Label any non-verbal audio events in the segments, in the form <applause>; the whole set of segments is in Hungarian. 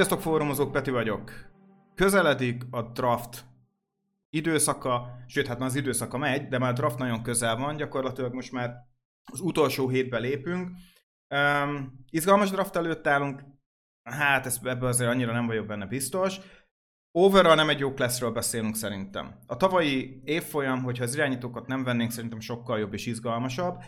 Sziasztok fórumozók, Peti vagyok. Közeledik a draft időszaka, sőt, hát már az időszaka megy, de már a draft nagyon közel van, gyakorlatilag most már az utolsó hétbe lépünk. Um, izgalmas draft előtt állunk, hát ez, ebbe azért annyira nem vagyok benne biztos. Overall nem egy jó classről beszélünk szerintem. A tavalyi évfolyam, hogyha az irányítókat nem vennénk, szerintem sokkal jobb és izgalmasabb.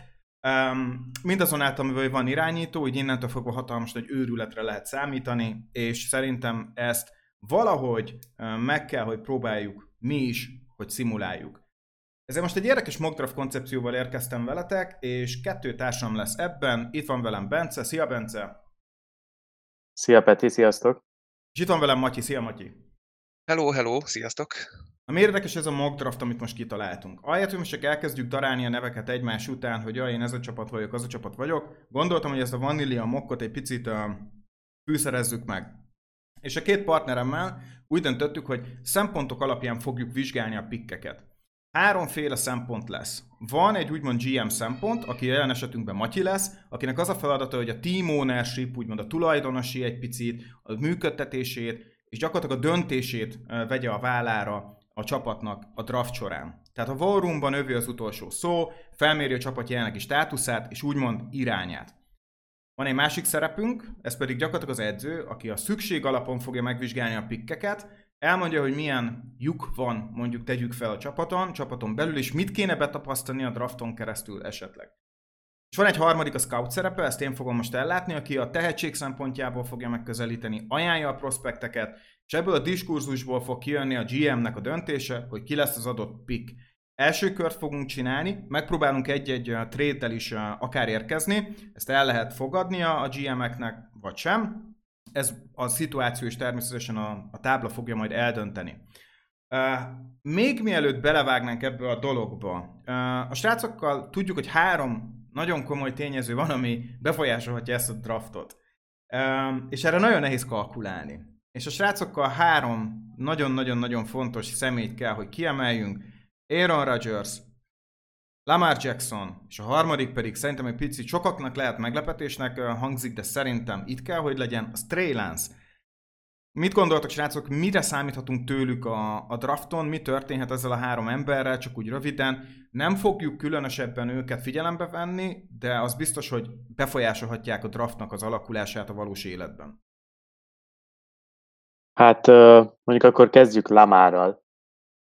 Um, mindazonáltal, mivel van irányító, így innentől fogva hatalmas nagy őrületre lehet számítani, és szerintem ezt valahogy um, meg kell, hogy próbáljuk mi is, hogy szimuláljuk. Ezért most egy érdekes mockdraft koncepcióval érkeztem veletek, és kettő társam lesz ebben. Itt van velem Bence. Szia, Bence! Szia, Peti, sziasztok! És itt van velem Matyi. Szia, Matyi! Hello, hello, sziasztok! Ami érdekes ez a mock draft, amit most kitaláltunk. Ahelyett, hogy most csak elkezdjük darálni a neveket egymás után, hogy jaj, én ez a csapat vagyok, az a csapat vagyok, gondoltam, hogy ezt a Vanilla mockot egy picit uh, fűszerezzük meg. És a két partneremmel úgy döntöttük, hogy szempontok alapján fogjuk vizsgálni a pikkeket. Háromféle szempont lesz. Van egy úgymond GM szempont, aki jelen esetünkben Matyi lesz, akinek az a feladata, hogy a team ownership, úgymond a tulajdonosi egy picit, a működtetését, és gyakorlatilag a döntését vegye a vállára a csapatnak a draft során. Tehát a War Roomban övé az utolsó szó, felméri a csapat jelenlegi státuszát, és úgymond irányát. Van egy másik szerepünk, ez pedig gyakorlatilag az edző, aki a szükség alapon fogja megvizsgálni a pikkeket, elmondja, hogy milyen lyuk van, mondjuk tegyük fel a csapaton, csapaton belül, és mit kéne betapasztani a drafton keresztül esetleg. És van egy harmadik, a scout szerepe, ezt én fogom most ellátni, aki a tehetség szempontjából fogja megközelíteni, ajánlja a prospekteket, és ebből a diskurzusból fog kijönni a GM-nek a döntése, hogy ki lesz az adott pick. Első kört fogunk csinálni, megpróbálunk egy-egy trade is akár érkezni, ezt el lehet fogadnia a GM-eknek, vagy sem. Ez a szituáció is természetesen a, a tábla fogja majd eldönteni. Uh, még mielőtt belevágnánk ebbe a dologba, uh, a srácokkal tudjuk, hogy három nagyon komoly tényező van, ami befolyásolhatja ezt a draftot. Uh, és erre nagyon nehéz kalkulálni. És a srácokkal három nagyon-nagyon-nagyon fontos személyt kell, hogy kiemeljünk. Aaron Rodgers, Lamar Jackson, és a harmadik pedig szerintem egy picit sokaknak lehet meglepetésnek hangzik, de szerintem itt kell, hogy legyen, az Trey Lance. Mit gondoltok, srácok, mire számíthatunk tőlük a, a drafton, mi történhet ezzel a három emberrel, csak úgy röviden. Nem fogjuk különösebben őket figyelembe venni, de az biztos, hogy befolyásolhatják a draftnak az alakulását a valós életben. Hát mondjuk akkor kezdjük Lamárral.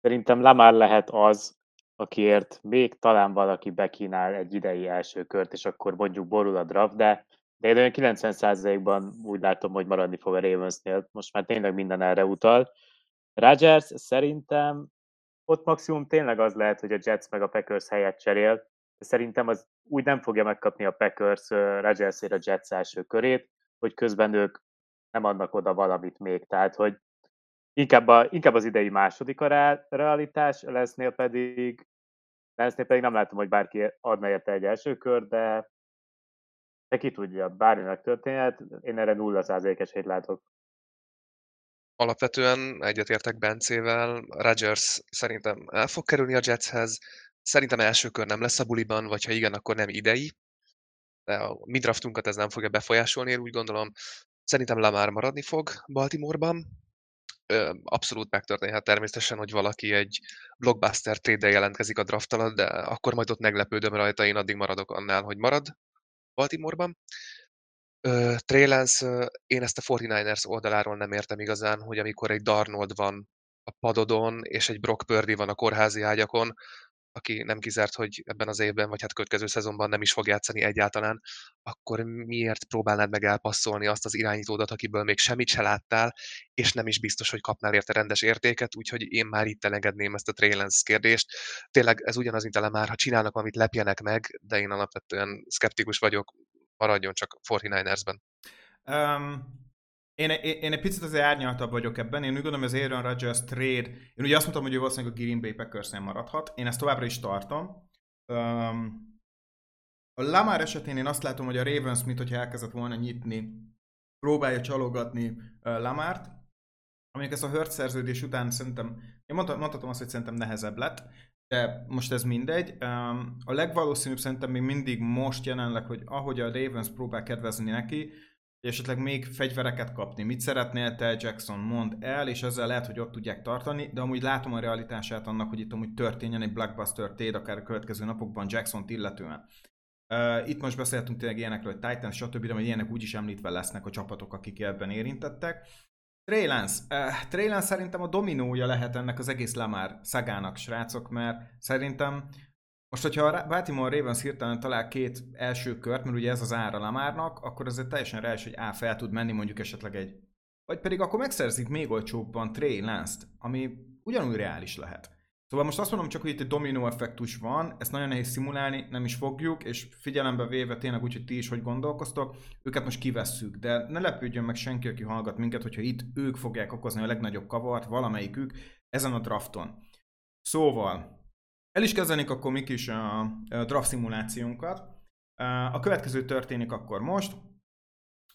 Szerintem Lamár lehet az, akiért még talán valaki bekínál egy idei első kört, és akkor mondjuk borul a draft, de, de én olyan 90%-ban úgy látom, hogy maradni fog a Ravensnél. Most már tényleg minden erre utal. Rodgers szerintem ott maximum tényleg az lehet, hogy a Jets meg a Packers helyet cserél, de szerintem az úgy nem fogja megkapni a Packers Rodgersért a Jets első körét, hogy közben ők nem adnak oda valamit még. Tehát, hogy inkább, a, inkább az idei második a realitás, lesznél pedig, lesznél pedig nem látom, hogy bárki adna érte egy első kör, de, de ki tudja, bármi megtörténhet, én erre 0% esélyt látok. Alapvetően egyetértek Bencével, Rodgers szerintem el fog kerülni a Jetshez, szerintem első kör nem lesz a buliban, vagy ha igen, akkor nem idei, de a mi draftunkat ez nem fogja befolyásolni, én úgy gondolom. Szerintem Lamar maradni fog Baltimoreban. Abszolút megtörténhet természetesen, hogy valaki egy blockbuster trade jelentkezik a draft alatt, de akkor majd ott meglepődöm rajta, én addig maradok annál, hogy marad Baltimoreban. Trey én ezt a 49ers oldaláról nem értem igazán, hogy amikor egy Darnold van a padodon, és egy Brock Purdy van a kórházi ágyakon, aki nem kizárt, hogy ebben az évben, vagy hát következő szezonban nem is fog játszani egyáltalán, akkor miért próbálnád meg elpasszolni azt az irányítódat, akiből még semmit se láttál, és nem is biztos, hogy kapnál érte rendes értéket, úgyhogy én már itt elengedném ezt a Trailens kérdést. Tényleg ez ugyanaz, mint már, ha csinálnak amit lepjenek meg, de én alapvetően szkeptikus vagyok, maradjon csak 49ersben. Um, én, én, én egy picit azért árnyaltabb vagyok ebben. Én úgy gondolom, hogy az Aaron Rodgers trade, én ugye azt mondtam, hogy ő valószínűleg a Green Bay packers maradhat. Én ezt továbbra is tartom. Um, a Lamar esetén én azt látom, hogy a Ravens, mint hogyha elkezdett volna nyitni, próbálja csalogatni uh, Lamart. Amíg ezt a Hurt szerződés után szerintem, én mondhatom azt, hogy szerintem nehezebb lett, de most ez mindegy. Um, a legvalószínűbb szerintem még mindig most jelenleg, hogy ahogy a Ravens próbál kedvezni neki, esetleg még fegyvereket kapni. Mit szeretnél te, Jackson? Mond el, és ezzel lehet, hogy ott tudják tartani, de amúgy látom a realitását annak, hogy itt amúgy történjen egy blockbuster téd, akár a következő napokban Jackson-t illetően. Uh, itt most beszéltünk tényleg ilyenekről, hogy Titans, stb., de hogy ilyenek úgyis említve lesznek a csapatok, akik ebben érintettek. Trey Lance. Uh, Trey Lance szerintem a dominója lehet ennek az egész Lamar szagának, srácok, mert szerintem most, hogyha a Baltimore Ravens hirtelen talál két első kört, mert ugye ez az ára Lamarnak, akkor azért teljesen reális, hogy A fel tud menni mondjuk esetleg egy. Vagy pedig akkor megszerzik még olcsóbban Trey Lance-t, ami ugyanúgy reális lehet. Szóval most azt mondom csak, hogy itt egy dominó effektus van, ezt nagyon nehéz szimulálni, nem is fogjuk, és figyelembe véve tényleg úgy, hogy ti is hogy gondolkoztok, őket most kivesszük, de ne lepődjön meg senki, aki hallgat minket, hogyha itt ők fogják okozni a legnagyobb kavart, valamelyikük, ezen a drafton. Szóval, el is kezdenék akkor mi kis a, draft szimulációnkat. A következő történik akkor most.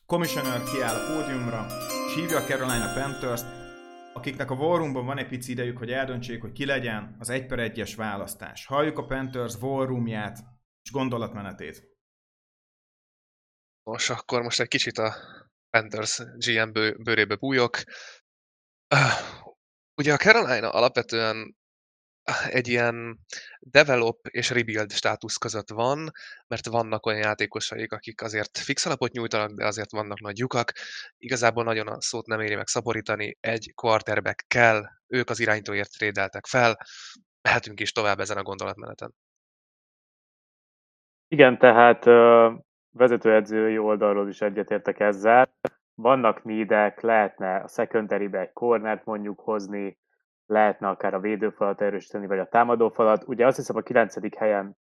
Commissioner kiáll a pódiumra, és hívja a Carolina Panthers, akiknek a War van egy pici idejük, hogy eldöntsék, hogy ki legyen az 1 per 1-es választás. Halljuk a Panthers War és gondolatmenetét. Most akkor most egy kicsit a Panthers GM bőrébe bújok. Ugye a Carolina alapvetően egy ilyen develop és rebuild státusz között van, mert vannak olyan játékosaik, akik azért fix alapot nyújtanak, de azért vannak nagy lyukak. Igazából nagyon a szót nem éri meg szaporítani, egy quarterback kell, ők az irányítóért trédeltek fel, mehetünk is tovább ezen a gondolatmeneten. Igen, tehát vezetőedzői oldalról is egyetértek ezzel. Vannak nídek, lehetne a secondary egy cornert mondjuk hozni, lehetne akár a védőfalat erősíteni, vagy a támadófalat. Ugye azt hiszem a kilencedik helyen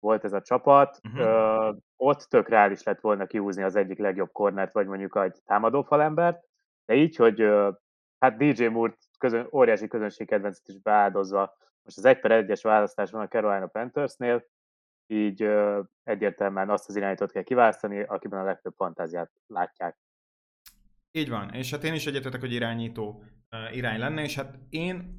volt ez a csapat, uh-huh. Ö, ott tök reális lett volna kiúzni az egyik legjobb kornert, vagy mondjuk egy támadófalembert, de így, hogy ö, hát DJ Moore közön, óriási közönségkedvencet is beáldozva, most az 1 per 1-es választás van a Carolina Panthersnél, így ö, egyértelműen azt az irányítót kell kiválasztani, akiben a legtöbb fantáziát látják. Így van, és hát én is egyetetek, hogy irányító irány lenne, és hát én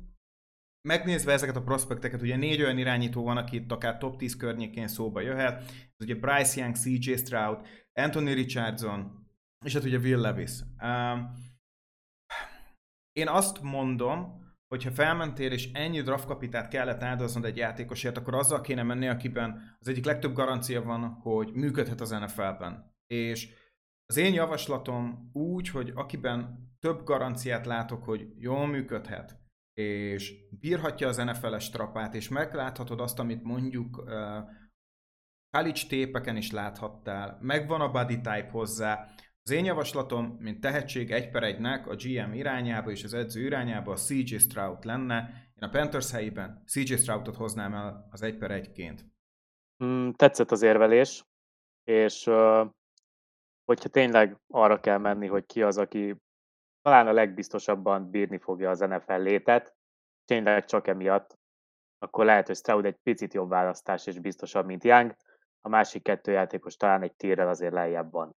megnézve ezeket a prospekteket, ugye négy olyan irányító van, aki itt akár top 10 környékén szóba jöhet, ez ugye Bryce Young, CJ Stroud, Anthony Richardson, és hát ugye Will Levis. Én azt mondom, hogyha felmentél és ennyi draftkapitát kellett áldoznod egy játékosért, akkor azzal kéne menni, akiben az egyik legtöbb garancia van, hogy működhet az NFL-ben. És az én javaslatom úgy, hogy akiben több garanciát látok, hogy jól működhet, és bírhatja az NFL-es trapát, és megláthatod azt, amit mondjuk uh, college tépeken is láthattál, megvan a body type hozzá. Az én javaslatom, mint tehetség egy per egynek a GM irányába és az edző irányába a CJ Stroud lenne. Én a Panthers helyében CJ Stroudot hoznám el az egy per egyként. Mm, tetszett az érvelés, és uh, hogyha tényleg arra kell menni, hogy ki az, aki talán a legbiztosabban bírni fogja az NFL létet, tényleg csak emiatt, akkor lehet, hogy Stroud egy picit jobb választás és biztosabb, mint Young, a másik kettő játékos talán egy tírrel azért lejjebb van.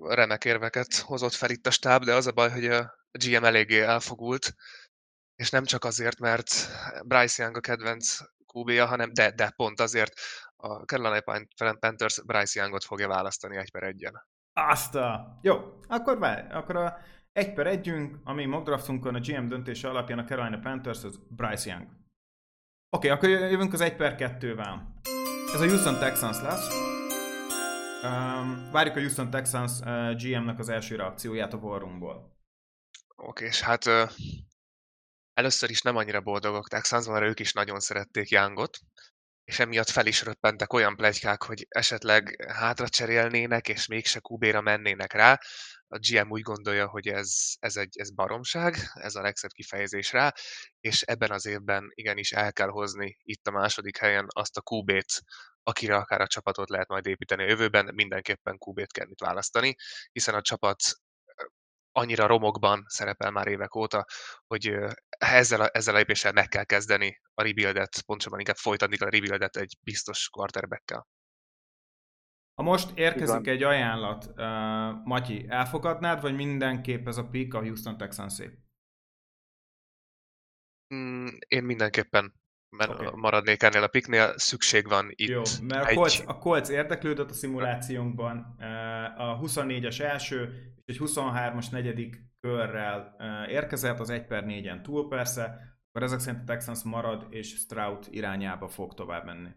Remek érveket hozott fel itt a stáb, de az a baj, hogy a GM eléggé elfogult, és nem csak azért, mert Bryce Young a kedvenc qb hanem de, de pont azért a Carolina Panthers Bryce Youngot fogja választani egy per egyen. Azt a... Jó, akkor várj, akkor a egy per együnk, ami mock draftunkon a GM döntése alapján a Carolina Panthers, az Bryce Young. Oké, okay, akkor jövünk az egy per kettővel. Ez a Houston Texans lesz. Um, várjuk a Houston Texans uh, GM-nek az első reakcióját a Warroomból. Oké, okay, és hát uh, először is nem annyira boldogok Texans, mert ők is nagyon szerették Youngot, és emiatt fel is röppentek olyan plegykák, hogy esetleg hátra cserélnének, és mégse kubéra mennének rá. A GM úgy gondolja, hogy ez, ez egy ez baromság, ez a legszebb kifejezés rá, és ebben az évben igenis el kell hozni itt a második helyen azt a kubét, akire akár a csapatot lehet majd építeni a jövőben, mindenképpen kubét kell itt választani, hiszen a csapat annyira romokban szerepel már évek óta, hogy ezzel a, ezzel a lépéssel meg kell kezdeni a rebuildet, pontosabban inkább folytatni a rebuildet egy biztos quarterbackkel. Ha most érkezik Igen. egy ajánlat, uh, Matyi, elfogadnád, vagy mindenképp ez a pick a Houston texans mm, Én mindenképpen mert okay. maradnék ennél a piknél, szükség van itt Jó, mert a egy... Colts, a Colts érdeklődött a szimulációnkban, a 24-es első és egy 23-as negyedik körrel érkezett, az 1 per 4-en túl persze, akkor ezek szerint a Texans marad, és Stroud irányába fog tovább menni.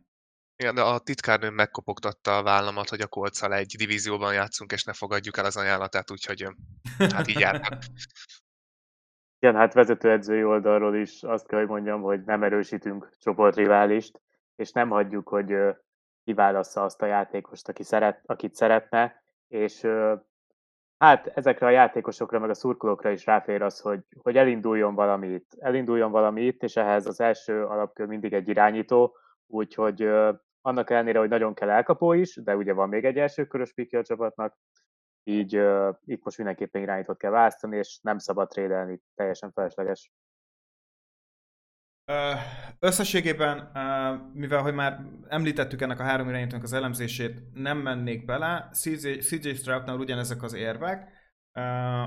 Igen, de a titkárnő megkopogtatta a vállamat, hogy a kolccal egy divízióban játszunk, és ne fogadjuk el az ajánlatát, úgyhogy hát így jártak. <laughs> Igen, hát vezetőedzői oldalról is azt kell, hogy mondjam, hogy nem erősítünk csoportriválist, és nem hagyjuk, hogy kiválassza azt a játékost, aki szeret, akit szeretne, és hát ezekre a játékosokra, meg a szurkolókra is ráfér az, hogy, hogy elinduljon valami itt. Elinduljon valami itt, és ehhez az első alapkör mindig egy irányító, úgyhogy annak ellenére, hogy nagyon kell elkapó is, de ugye van még egy első körös pikje a csapatnak, így uh, itt most mindenképpen irányítót kell választani, és nem szabad trédelni, teljesen felesleges. Összességében, mivel hogy már említettük ennek a három irányítónak az elemzését, nem mennék bele. CJ, CJ Stroudnál ugyanezek az érvek,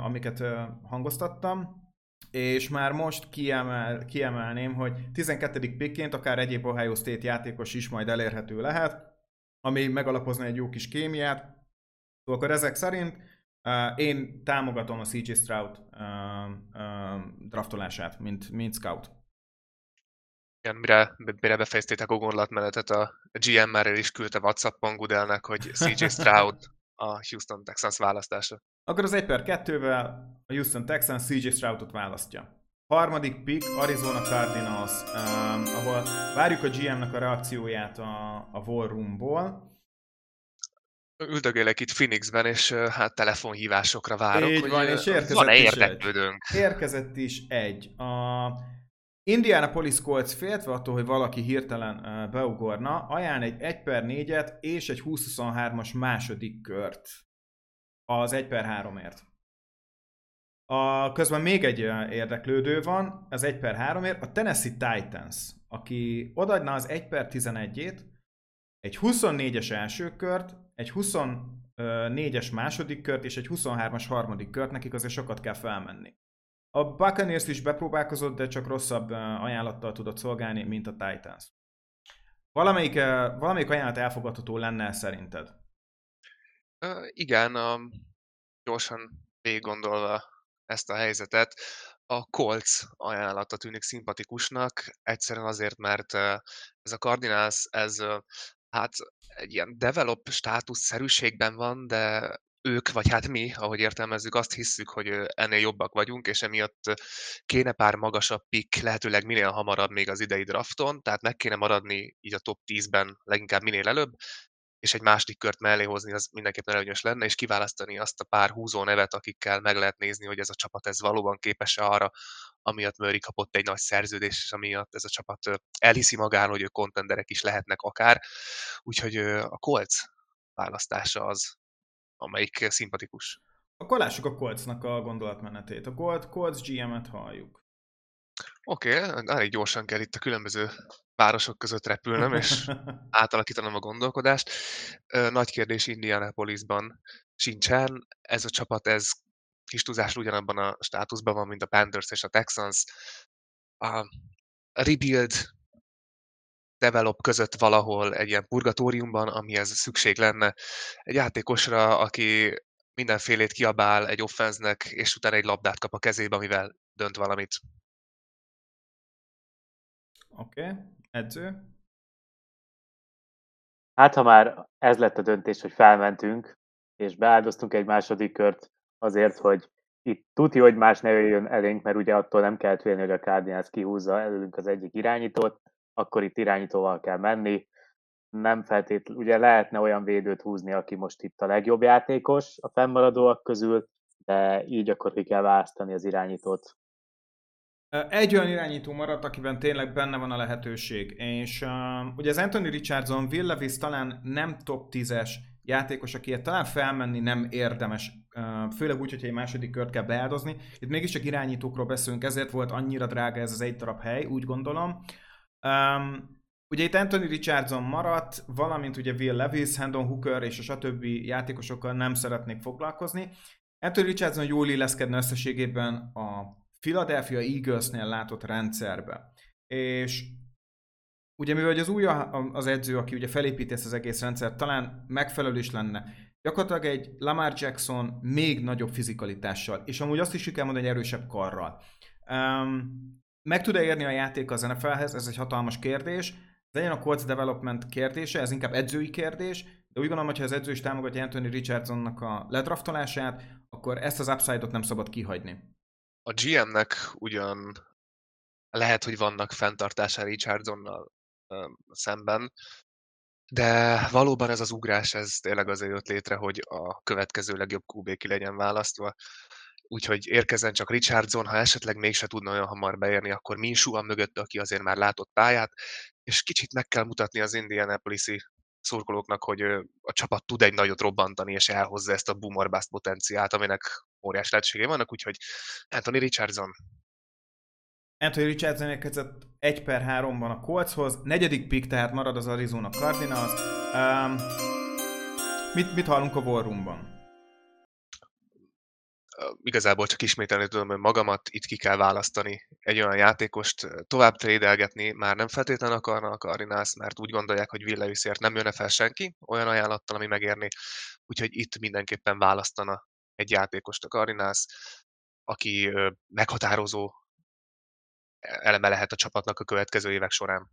amiket hangoztattam, és már most kiemel, kiemelném, hogy 12. pikként akár egyéb Ohio State játékos is majd elérhető lehet, ami megalapozna egy jó kis kémiát. Szóval akkor ezek szerint uh, én támogatom a CJ Stroud uh, uh, draftolását, mint, mint scout. Igen, mire, mire befejeztétek a gondolatmenetet, a GM már el is küldte Whatsappon Gudelnek, hogy CJ Stroud a Houston Texans választása. Akkor az 1 per 2-vel a Houston Texans CJ Stroudot választja. Harmadik pick Arizona Cardinals, um, ahol várjuk a GM-nak a reakcióját a, a War Roomból. Üldögélek itt Phoenixben, és hát telefonhívásokra várok, Így hogy van, és érkezett van-e is egy. érdeklődőnk. Érkezett is egy. A Indianapolis Colts féltve attól, hogy valaki hirtelen beugorna, ajánl egy 1 per 4-et és egy 20-23-as második kört az 1 per 3-ért. A, közben még egy érdeklődő van, az 1 per 3-ért, a Tennessee Titans, aki odaadna az 1 per 11-ét, egy 24-es első kört, egy 24-es második kört és egy 23-as harmadik kört, nekik azért sokat kell felmenni. A Buccaneers is bepróbálkozott, de csak rosszabb ajánlattal tudott szolgálni, mint a Titans. Valamelyik, valamelyik ajánlat elfogadható lenne szerinted? Ö, igen, a, gyorsan végig gondolva ezt a helyzetet, a Colts ajánlata tűnik szimpatikusnak, egyszerűen azért, mert ez a Cardinals, ez hát egy ilyen develop státuszszerűségben van, de ők, vagy hát mi, ahogy értelmezzük, azt hisszük, hogy ennél jobbak vagyunk, és emiatt kéne pár magasabb pick, lehetőleg minél hamarabb még az idei drafton, tehát meg kéne maradni így a top 10-ben leginkább minél előbb, és egy második kört mellé hozni, az mindenképpen előnyös lenne, és kiválasztani azt a pár húzó nevet, akikkel meg lehet nézni, hogy ez a csapat ez valóban képes arra, amiatt Murray kapott egy nagy szerződést, és amiatt ez a csapat elhiszi magáról, hogy ők kontenderek is lehetnek akár. Úgyhogy a Colts választása az, amelyik szimpatikus. Akkor lássuk a Coltsnak a gondolatmenetét. A Gold Colts GM-et halljuk. Oké, okay, elég gyorsan kell itt a különböző városok között repülnöm, és <laughs> átalakítanom a gondolkodást. Nagy kérdés Indianapolisban sincsen. Ez a csapat, ez kis túlzásra ugyanabban a státuszban van, mint a Panthers és a Texans. A rebuild develop között valahol egy ilyen purgatóriumban, amihez szükség lenne egy játékosra, aki mindenfélét kiabál egy offenznek, és utána egy labdát kap a kezébe, amivel dönt valamit. Oké, okay. edző. Hát, ha már ez lett a döntés, hogy felmentünk, és beáldoztunk egy második kört azért, hogy itt tuti, hogy más ne jöjjön elénk, mert ugye attól nem kell félni, hogy a Cardinals kihúzza előlünk az egyik irányítót, akkor itt irányítóval kell menni. Nem feltétlenül, ugye lehetne olyan védőt húzni, aki most itt a legjobb játékos a fennmaradóak közül, de így akkor ki kell választani az irányítót. Egy olyan irányító maradt, akiben tényleg benne van a lehetőség, és uh, ugye az Anthony Richardson, Will Levis talán nem top 10-es játékos, akiért talán felmenni nem érdemes, uh, főleg úgy, hogyha egy második kört kell beáldozni. Itt mégiscsak irányítókról beszélünk, ezért volt annyira drága ez az egy darab hely, úgy gondolom. Um, ugye itt Anthony Richardson maradt, valamint ugye Will Levis, Hendon Hooker és a stb. játékosokkal nem szeretnék foglalkozni. Anthony Richardson jól illeszkedne összességében a Philadelphia Eaglesnél látott rendszerbe. És ugye mivel az új az edző, aki ugye felépíti ezt az egész rendszert, talán megfelelő is lenne. Gyakorlatilag egy Lamar Jackson még nagyobb fizikalitással, és amúgy azt is kell mondani, egy erősebb karral. Um, meg tud-e érni a játék az NFL-hez? Ez egy hatalmas kérdés. Ez legyen a Colts Development kérdése, ez inkább edzői kérdés, de úgy gondolom, hogy ha az edző is támogatja Anthony Richardsonnak a ledraftolását, akkor ezt az upside-ot nem szabad kihagyni. A GM-nek ugyan lehet, hogy vannak fenntartása Richardsonnal szemben, de valóban ez az ugrás, ez tényleg azért jött létre, hogy a következő legjobb QB ki legyen választva. Úgyhogy érkezzen csak Richardson, ha esetleg mégse tudna olyan hamar beérni, akkor Minshew van mögött, aki azért már látott pályát, és kicsit meg kell mutatni az Indianapolis-i szurkolóknak, hogy a csapat tud egy nagyot robbantani, és elhozza ezt a boomer bust potenciált, aminek óriás lehetőségei vannak, úgyhogy Anthony Richardson. Anthony Richardson érkezett 1 per 3-ban a Coltshoz, negyedik pick, tehát marad az Arizona Cardinals. Um, mit, mit hallunk a War Room-ban? Igazából csak ismételni tudom hogy magamat, itt ki kell választani egy olyan játékost, tovább trédelgetni már nem feltétlenül akarnak a Cardinals, mert úgy gondolják, hogy Villejuszért nem jönne fel senki olyan ajánlattal, ami megérni, úgyhogy itt mindenképpen választana egy játékost a Cardinals, aki meghatározó eleme lehet a csapatnak a következő évek során.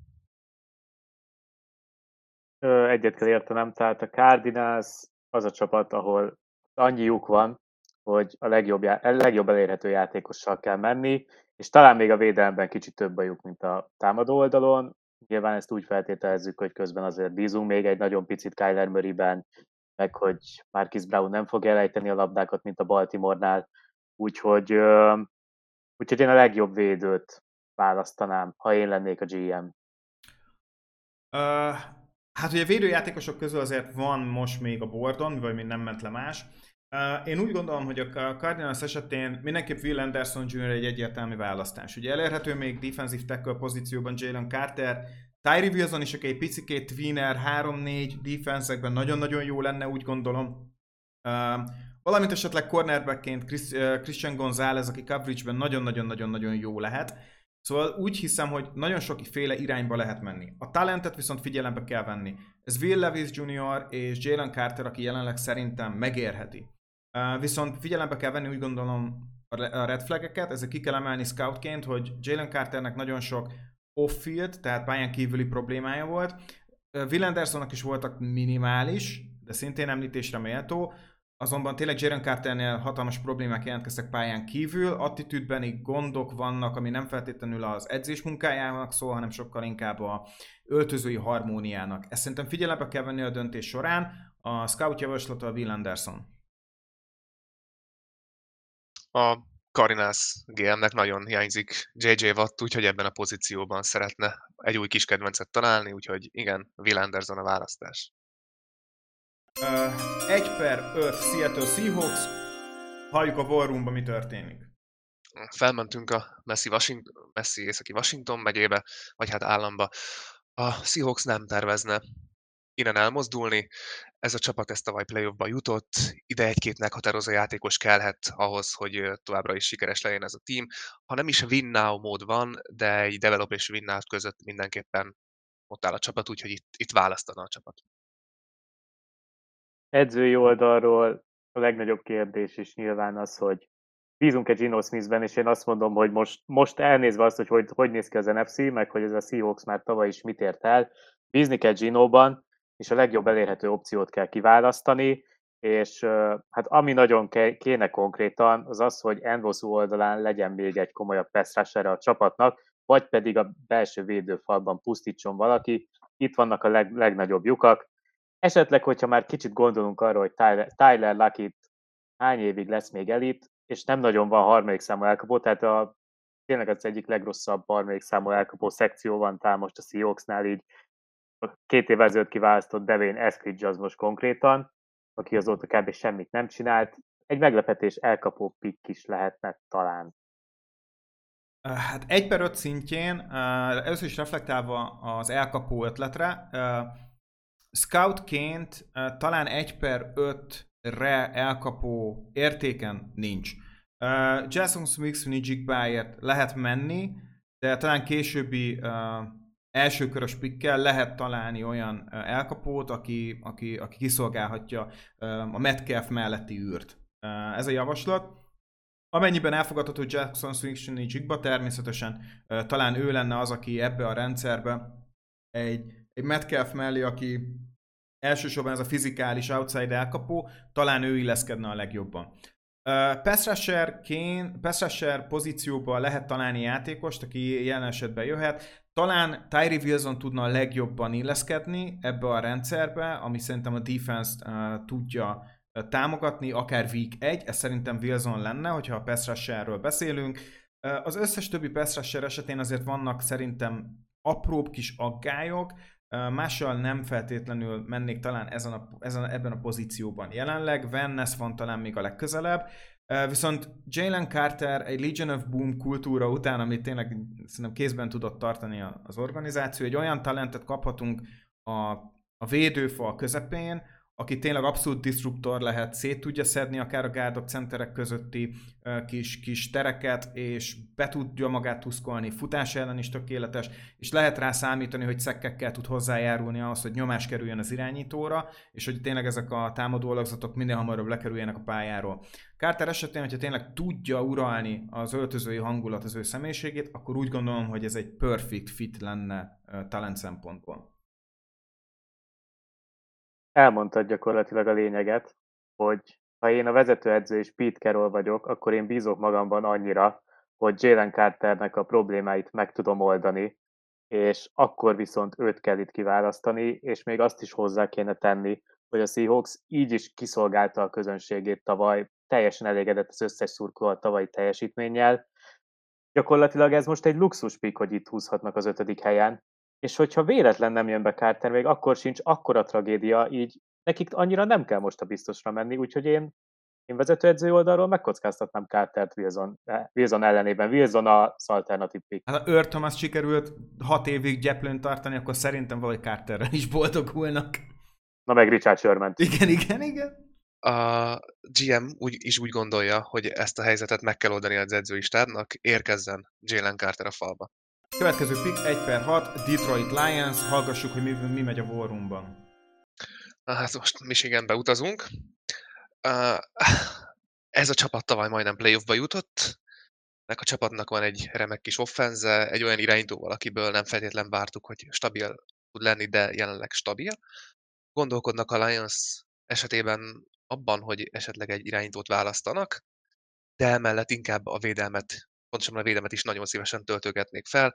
Egyet kell értenem, tehát a Cardinals az a csapat, ahol annyi lyuk van, hogy a legjobb, a legjobb elérhető játékossal kell menni, és talán még a védelemben kicsit több bajuk, mint a támadó oldalon. Nyilván ezt úgy feltételezzük, hogy közben azért bízunk még egy nagyon picit Kyler Murray-ben, meg hogy Marcus Brown nem fog elejteni a labdákat, mint a Baltimore-nál. Úgyhogy, úgyhogy én a legjobb védőt választanám, ha én lennék a GM. Uh, hát ugye védőjátékosok közül azért van most még a bordon, vagy még nem ment le más. Én úgy gondolom, hogy a Cardinals esetén mindenképp Will Anderson Jr. egy egyértelmű választás. Ugye elérhető még defensive tackle pozícióban Jalen Carter, Tyree Wilson is, aki egy picikét tweener, 3-4 defensekben nagyon-nagyon jó lenne, úgy gondolom. Valamint esetleg cornerbackként Chris, Christian Gonzalez, aki coverage-ben nagyon-nagyon-nagyon-nagyon jó lehet. Szóval úgy hiszem, hogy nagyon sokféle irányba lehet menni. A talentet viszont figyelembe kell venni. Ez Will Levis Jr. és Jalen Carter, aki jelenleg szerintem megérheti. Viszont figyelembe kell venni úgy gondolom a red flageket, ezek ki kell emelni scoutként, hogy Jalen Carternek nagyon sok off-field, tehát pályán kívüli problémája volt. Will Andersonnak is voltak minimális, de szintén említésre méltó, azonban tényleg Jalen Carternél hatalmas problémák jelentkeztek pályán kívül, attitűdbeni gondok vannak, ami nem feltétlenül az edzés munkájának szól, hanem sokkal inkább a öltözői harmóniának. Ezt szerintem figyelembe kell venni a döntés során, a scout javaslata a Will Anderson a Cardinals GM-nek nagyon hiányzik JJ Watt, úgyhogy ebben a pozícióban szeretne egy új kis kedvencet találni, úgyhogy igen, Will Anderson a választás. Uh, 1 per 5 Seattle Seahawks, halljuk a War Room-ba, mi történik. Felmentünk a Messi, Washington, Messi északi Washington megyébe, vagy hát államba. A Seahawks nem tervezne innen elmozdulni. Ez a csapat ezt tavaly playoffba jutott, ide egy-két meghatározó játékos kellhet ahhoz, hogy továbbra is sikeres legyen ez a team. Ha nem is win now mód van, de egy develop és win now között mindenképpen ott áll a csapat, úgyhogy itt, itt választana a csapat. Edzői oldalról a legnagyobb kérdés is nyilván az, hogy bízunk egy Gino Smithben, és én azt mondom, hogy most, most elnézve azt, hogy, hogy hogy néz ki az NFC, meg hogy ez a Seahawks már tavaly is mit ért el, bízni kell Gino-ban, és a legjobb elérhető opciót kell kiválasztani, és hát ami nagyon kéne konkrétan, az az, hogy Envosu oldalán legyen még egy komolyabb pass a csapatnak, vagy pedig a belső védőfalban pusztítson valaki. Itt vannak a leg, legnagyobb lyukak. Esetleg, hogyha már kicsit gondolunk arra, hogy Tyler, Tyler Luckett hány évig lesz még elit, és nem nagyon van harmadik számú elkapó, tehát a, tényleg az egyik legrosszabb harmadik számú elkapó szekció van talán most a Seahawksnál, így két évvel ezelőtt kiválasztott Devin Eskridge az most konkrétan, aki azóta kb. semmit nem csinált. Egy meglepetés elkapó pick is lehetne talán. Hát egy per öt szintjén, először is reflektálva az elkapó ötletre, scoutként talán egy per ötre elkapó értéken nincs. Jason Smith Nijigbáért lehet menni, de talán későbbi elsőkörös pikkel lehet találni olyan elkapót, aki, aki, aki kiszolgálhatja a Metcalf melletti űrt. Ez a javaslat. Amennyiben elfogadható Jackson Swinton nincs természetesen talán ő lenne az, aki ebbe a rendszerbe egy, egy Metcalf mellé, aki elsősorban ez a fizikális outside elkapó, talán ő illeszkedne a legjobban. Pass rusher, pozícióban lehet találni játékost, aki jelen esetben jöhet. Talán Tyree Wilson tudna a legjobban illeszkedni ebbe a rendszerbe, ami szerintem a defense-t uh, tudja uh, támogatni, akár week 1, ez szerintem Wilson lenne, hogyha a pass rusherről beszélünk. Uh, az összes többi pass rusher esetén azért vannak szerintem apróbb kis aggályok, Mással nem feltétlenül mennék talán ezen a, ezen, ebben a pozícióban jelenleg. Van Ness van talán még a legközelebb. Viszont Jalen Carter egy Legion of Boom kultúra után, amit tényleg szerintem kézben tudott tartani az organizáció, egy olyan talentet kaphatunk a, a védőfal közepén, aki tényleg abszolút disruptor lehet, szét tudja szedni akár a gárdok centerek közötti kis, kis tereket, és be tudja magát tuszkolni, futás ellen is tökéletes, és lehet rá számítani, hogy szekkekkel tud hozzájárulni ahhoz, hogy nyomás kerüljön az irányítóra, és hogy tényleg ezek a támadó alakzatok minél hamarabb lekerüljenek a pályáról. Carter esetén, hogyha tényleg tudja uralni az öltözői hangulat az ő személyiségét, akkor úgy gondolom, hogy ez egy perfect fit lenne talent szempontból elmondtad gyakorlatilag a lényeget, hogy ha én a vezetőedző és Pete Carroll vagyok, akkor én bízok magamban annyira, hogy Jalen Carternek a problémáit meg tudom oldani, és akkor viszont őt kell itt kiválasztani, és még azt is hozzá kéne tenni, hogy a Seahawks így is kiszolgálta a közönségét tavaly, teljesen elégedett az összes szurkoló a tavalyi teljesítménnyel. Gyakorlatilag ez most egy luxuspik, hogy itt húzhatnak az ötödik helyen, és hogyha véletlen nem jön be Carter, még akkor sincs akkora tragédia, így nekik annyira nem kell most a biztosra menni, úgyhogy én, én vezetőedző oldalról megkockáztatnám Cartert Wilson, eh, Wilson ellenében. Wilson az alternatív pick. Hát ha Earl Thomas sikerült hat évig gyeplőn tartani, akkor szerintem valahogy Carterrel is boldogulnak. Na meg Richard sherman Igen, igen, igen. A GM úgy, is úgy gondolja, hogy ezt a helyzetet meg kell oldani az edzői stábnak, érkezzen Jalen Carter a falba. Következő pick 1 per 6, Detroit Lions, hallgassuk, hogy mi, mi megy a War Room-ban. Hát most Michiganbe utazunk. Ez a csapat tavaly majdnem playoffba jutott. Ennek a csapatnak van egy remek kis offenze, egy olyan irányítóval, akiből nem feltétlen vártuk, hogy stabil tud lenni, de jelenleg stabil. Gondolkodnak a Lions esetében abban, hogy esetleg egy irányítót választanak, de emellett inkább a védelmet pontosabban a védelmet is nagyon szívesen töltögetnék fel.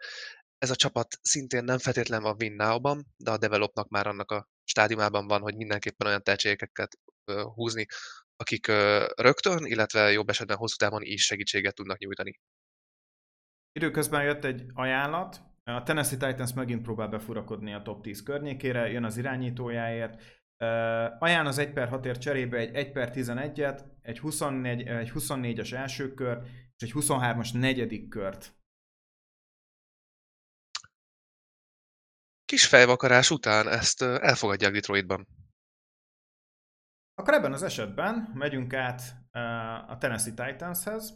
Ez a csapat szintén nem feltétlenül a win now-ban, de a developnak már annak a stádiumában van, hogy mindenképpen olyan tehetségeket húzni, akik rögtön, illetve jobb esetben hosszú távon is segítséget tudnak nyújtani. Időközben jött egy ajánlat, a Tennessee Titans megint próbál befurakodni a top 10 környékére, jön az irányítójáért. Ajánl az 1 per 6 ért cserébe egy 1 per 11-et, egy, 24, egy 24-es első kör, és egy 23-as negyedik kört. Kis fejvakarás után ezt elfogadják Detroitban. Akkor ebben az esetben megyünk át a Tennessee Titanshez.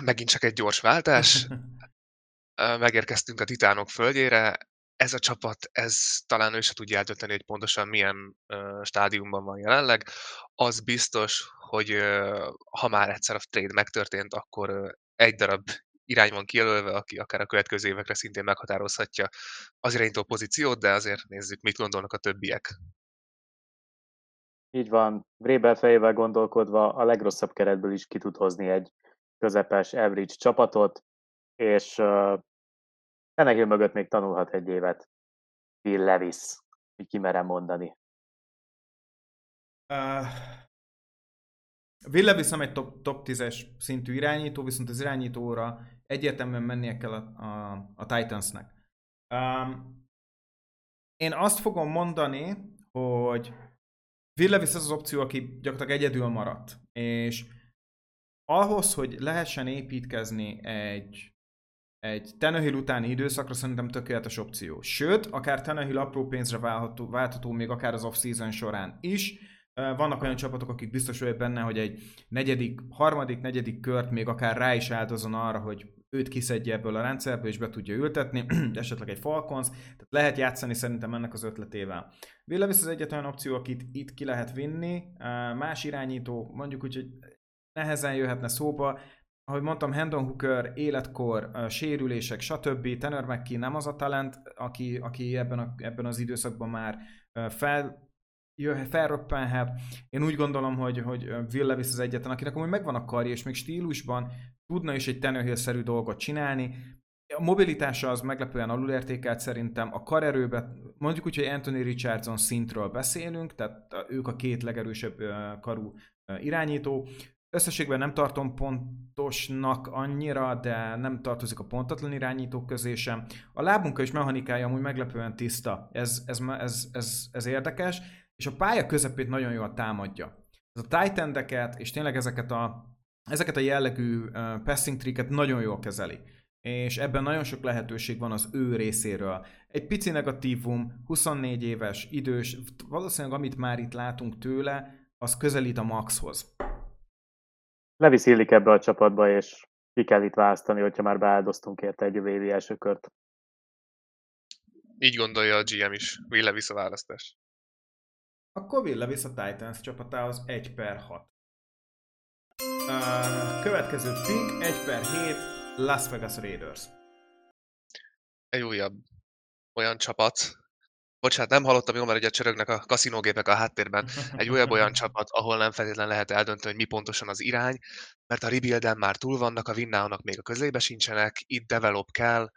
Megint csak egy gyors váltás. <laughs> Megérkeztünk a Titánok földjére. Ez a csapat, ez talán ő se tudja eldönteni, hogy pontosan milyen stádiumban van jelenleg. Az biztos, hogy ha már egyszer a trade megtörtént, akkor egy darab irány van kijelölve, aki akár a következő évekre szintén meghatározhatja az irányító pozíciót, de azért nézzük, mit gondolnak a többiek. Így van. Vrébel fejével gondolkodva a legrosszabb keretből is ki tud hozni egy közepes average csapatot, és ennek mögött még tanulhat egy évet. Bill Levis, így kimerem mondani. Uh, Will Levis egy top, top 10-es szintű irányító, viszont az irányítóra egyértelműen mennie kell a, a, a Titansnek. Um, én azt fogom mondani, hogy Will Levis az az opció, aki gyakorlatilag egyedül maradt. És ahhoz, hogy lehessen építkezni egy, egy Tenehill utáni időszakra szerintem tökéletes opció. Sőt, akár Tenehill apró pénzre válható, váltható még akár az off-season során is, vannak olyan csapatok, akik biztos vagyok benne, hogy egy negyedik, harmadik, negyedik kört még akár rá is áldozon arra, hogy őt kiszedje ebből a rendszerből, és be tudja ültetni, <clears throat> esetleg egy Falcons, tehát lehet játszani szerintem ennek az ötletével. Will Levis az egyetlen opció, akit itt ki lehet vinni, más irányító, mondjuk úgy, hogy nehezen jöhetne szóba, ahogy mondtam, Hendon Hooker, életkor, sérülések, stb. Tanner McKee nem az a talent, aki, aki ebben, a, ebben az időszakban már fel, jöhet, felröppenhet. Én úgy gondolom, hogy, hogy Will Levis az egyetlen, akinek amúgy megvan a karja, és még stílusban tudna is egy Tannehill-szerű dolgot csinálni. A mobilitása az meglepően alulértékelt szerintem. A karerőben, mondjuk úgy, hogy Anthony Richardson szintről beszélünk, tehát ők a két legerősebb karú irányító. Összességben nem tartom pontosnak annyira, de nem tartozik a pontatlan irányítók közé sem. A lábunka és mechanikája amúgy meglepően tiszta, ez, ez, ez, ez, ez érdekes, és a pálya közepét nagyon jól támadja. Ez a tight és tényleg ezeket a, ezeket a jellegű passing tricket nagyon jól kezeli. És ebben nagyon sok lehetőség van az ő részéről. Egy pici negatívum, 24 éves, idős, valószínűleg amit már itt látunk tőle, az közelít a maxhoz. Levis illik ebbe a csapatba, és ki kell itt választani, hogyha már beáldoztunk érte egy jövő évi első kört. Így gondolja a GM is, Will Levis a választás. Akkor Will Levis a Titans csapatához 1 per 6. Uh, következő pick 1 per 7 Las Vegas Raiders. Egy újabb olyan csapat, Bocsánat, nem hallottam jól, mert ugye csörögnek a kaszinógépek a háttérben. Egy olyan olyan <laughs> csapat, ahol nem feltétlenül lehet eldönteni, hogy mi pontosan az irány, mert a rebuilden már túl vannak, a winnának még a közébe sincsenek, itt develop kell,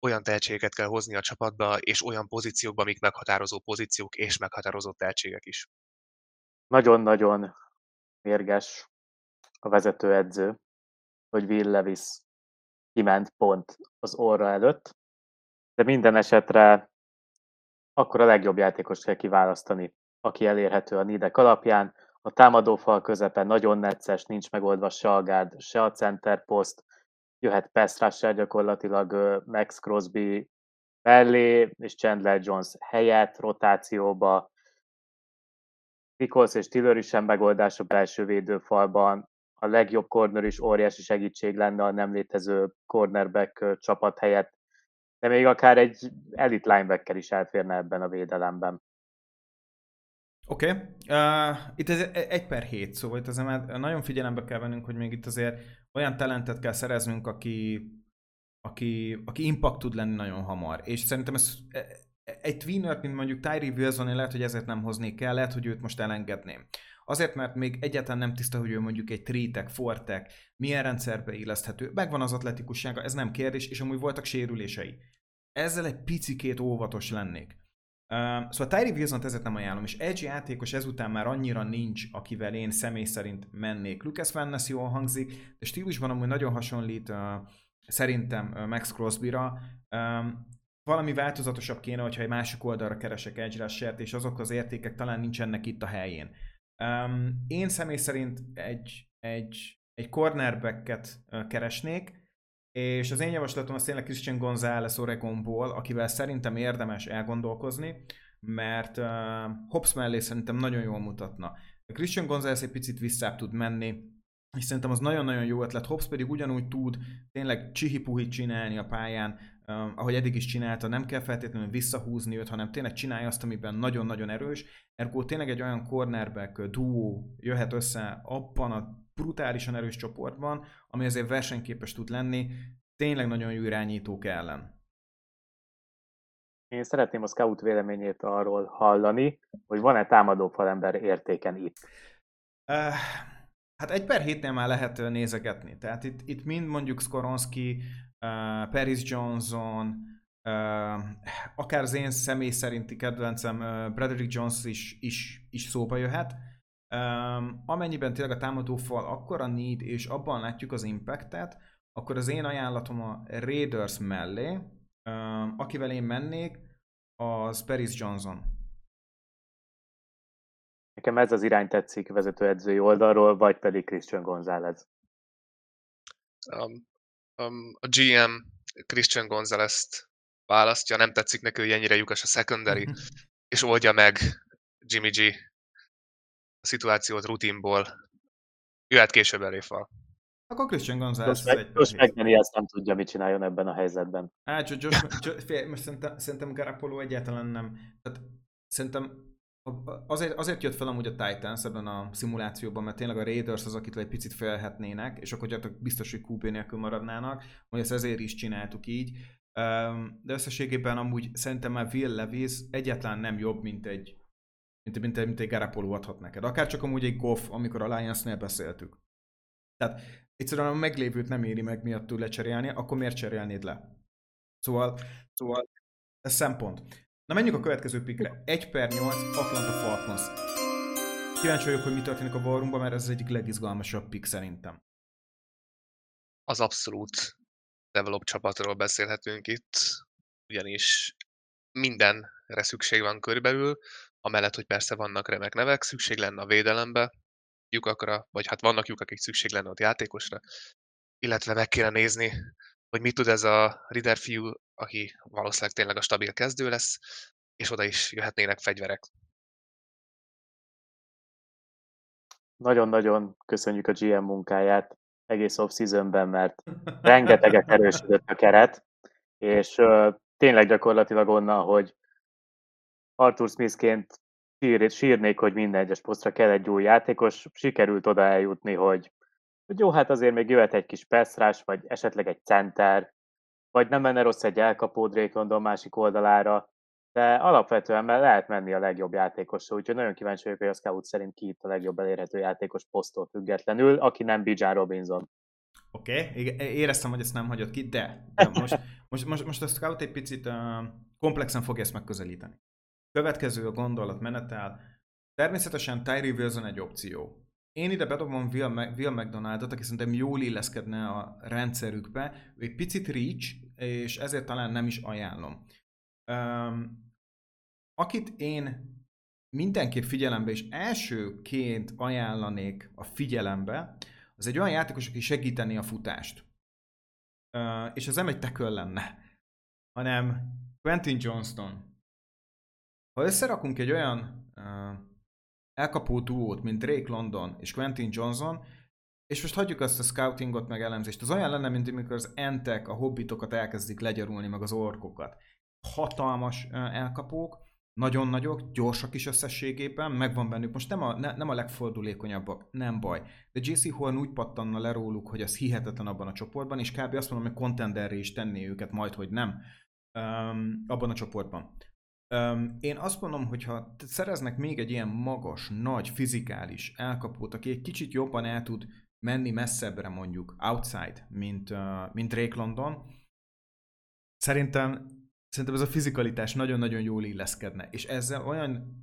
olyan tehetségeket kell hozni a csapatba, és olyan pozíciókba, amik meghatározó pozíciók és meghatározó tehetségek is. Nagyon-nagyon mérges a vezetőedző, hogy Will Levis kiment pont az orra előtt, de minden esetre akkor a legjobb játékos kell kiválasztani, aki elérhető a nídek alapján. A támadófal közepe nagyon necces, nincs megoldva se a gárd, se a center post, jöhet pass gyakorlatilag Max Crosby mellé, és Chandler Jones helyett, rotációba. Nichols és Tiller is sem megoldás a belső védőfalban. A legjobb corner is óriási segítség lenne a nem létező cornerback csapat helyett de még akár egy elite linebacker is elférne ebben a védelemben. Oké, okay. uh, itt ez egy per hét, szóval itt azért nagyon figyelembe kell vennünk, hogy még itt azért olyan talentet kell szereznünk, aki, aki, aki impact tud lenni nagyon hamar. És szerintem ez e, e, egy tweener, mint mondjuk Tyree Wilson, lehet, hogy ezért nem hoznék el, lehet, hogy őt most elengedném. Azért, mert még egyáltalán nem tiszta, hogy ő mondjuk egy tritek, fortek, milyen rendszerbe illeszthető. Megvan az atletikussága, ez nem kérdés, és amúgy voltak sérülései. Ezzel egy picikét óvatos lennék. Uh, szóval Tyree wilson ezért nem ajánlom, és egy játékos ezután már annyira nincs, akivel én személy szerint mennék. Lucas Van jól hangzik, de stílusban amúgy nagyon hasonlít uh, szerintem uh, Max Crosby-ra. Um, valami változatosabb kéne, hogyha egy másik oldalra keresek rushert, és azok az értékek talán nincsenek itt a helyén. Um, én személy szerint egy, egy, egy cornerbacket keresnék, és az én javaslatom az tényleg Christian González Oregonból, akivel szerintem érdemes elgondolkozni, mert uh, Hobbs mellé szerintem nagyon jól mutatna. Christian González egy picit visszább tud menni, és szerintem az nagyon-nagyon jó ötlet. Hobbs pedig ugyanúgy tud tényleg csihipuhit csinálni a pályán, um, ahogy eddig is csinálta, nem kell feltétlenül visszahúzni őt, hanem tényleg csinálja azt, amiben nagyon-nagyon erős. Ergo tényleg egy olyan cornerback duó jöhet össze abban a brutálisan erős csoportban, ami azért versenyképes tud lenni, tényleg nagyon jó irányítók ellen. Én szeretném a scout véleményét arról hallani, hogy van-e támadó falember értéken itt. Uh, hát egy per hétnél már lehet nézegetni. Tehát itt, itt mind mondjuk Skoronski, uh, Paris Johnson, uh, akár az én személy szerinti kedvencem uh, Jones is, is, is szóba jöhet. Um, amennyiben tényleg a támadó fal akkora need, és abban látjuk az impactet, akkor az én ajánlatom a Raiders mellé, um, akivel én mennék, az Paris Johnson. Nekem ez az irány tetszik vezetőedzői oldalról, vagy pedig Christian González. Um, a GM Christian González-t választja, nem tetszik neki, hogy ennyire lyukas a secondary, és oldja meg Jimmy G a szituációt rutinból. Jöhet később elé fal. Akkor Christian Gonzalez Josh, egy Josh per hét. McDaniel ezt nem tudja, mit csináljon ebben a helyzetben. Hát, Josh, Josh, Josh, fél, most szerintem, szerintem Garapolo egyáltalán nem. Tehát szerintem azért, azért jött fel amúgy a Titans ebben a szimulációban, mert tényleg a Raiders az, akitől egy picit félhetnének, és akkor gyakorlatilag biztos, hogy QB nélkül maradnának, hogy ezt ezért is csináltuk így. De összességében amúgy szerintem már Will Levis egyáltalán nem jobb, mint egy mint, mint, mint egy Garapolo adhat neked. Akár csak amúgy egy Goff, amikor a Lions-nél beszéltük. Tehát egyszerűen a meglévőt nem éri meg miatt lecserélni, akkor miért cserélnéd le? Szóval, szóval ez szempont. Na menjünk a következő pikre. 1 per 8 Atlanta Falcons. Kíváncsi vagyok, hogy mi történik a Warroomban, mert ez az egyik legizgalmasabb pik szerintem. Az abszolút develop csapatról beszélhetünk itt, ugyanis mindenre szükség van körülbelül, amellett, hogy persze vannak remek nevek, szükség lenne a védelembe, lyukakra, vagy hát vannak lyukak, akik szükség lenne ott játékosra, illetve meg kéne nézni, hogy mit tud ez a Rider fiú, aki valószínűleg tényleg a stabil kezdő lesz, és oda is jöhetnének fegyverek. Nagyon-nagyon köszönjük a GM munkáját egész off-seasonben, mert rengeteget erősödött a keret, és uh, tényleg gyakorlatilag onnan, hogy Arthur Smithként sír, sírnék, hogy minden egyes posztra kell egy új játékos, sikerült oda eljutni, hogy, hogy jó, hát azért még jöhet egy kis pass vagy esetleg egy center, vagy nem menne rossz egy elkapó Drake London másik oldalára, de alapvetően mert lehet menni a legjobb játékosra, úgyhogy nagyon kíváncsi vagyok, hogy a Scout szerint ki itt a legjobb elérhető játékos posztól függetlenül, aki nem Bijan Robinson. Oké, okay. éreztem, hogy ezt nem hagyott ki, de, de most, <laughs> most, most, most a Scout egy picit uh, komplexen fogja ezt megközelíteni. Következő a gondolat menetel. Természetesen Tyree Wilson egy opció. Én ide bedobom Will, Will McDonaldot, aki szerintem jól illeszkedne a rendszerükbe. Ő egy picit reach, és ezért talán nem is ajánlom. Um, akit én mindenképp figyelembe és elsőként ajánlanék a figyelembe, az egy olyan játékos, aki segíteni a futást. Uh, és ez nem egy tackle lenne, hanem Quentin Johnston. Ha összerakunk egy olyan uh, elkapó duót, mint Drake London és Quentin Johnson, és most hagyjuk azt a scoutingot, meg elemzést, az olyan lenne, mint amikor az entek, a hobbitokat elkezdik legyarulni, meg az orkokat. Hatalmas elkapók, nagyon nagyok, gyorsak is összességében, megvan bennük. Most nem a, ne, nem a legfordulékonyabbak, nem baj. De JC Horn úgy pattanna le róluk, hogy az hihetetlen abban a csoportban, és kb. azt mondom, hogy contenderre is tenné őket, majd, hogy nem um, abban a csoportban. Én azt mondom, hogy ha szereznek még egy ilyen magas, nagy, fizikális elkapót, aki egy kicsit jobban el tud menni messzebbre mondjuk, outside, mint, mint Drake London, szerintem szerintem ez a fizikalitás nagyon-nagyon jól illeszkedne, és ezzel olyan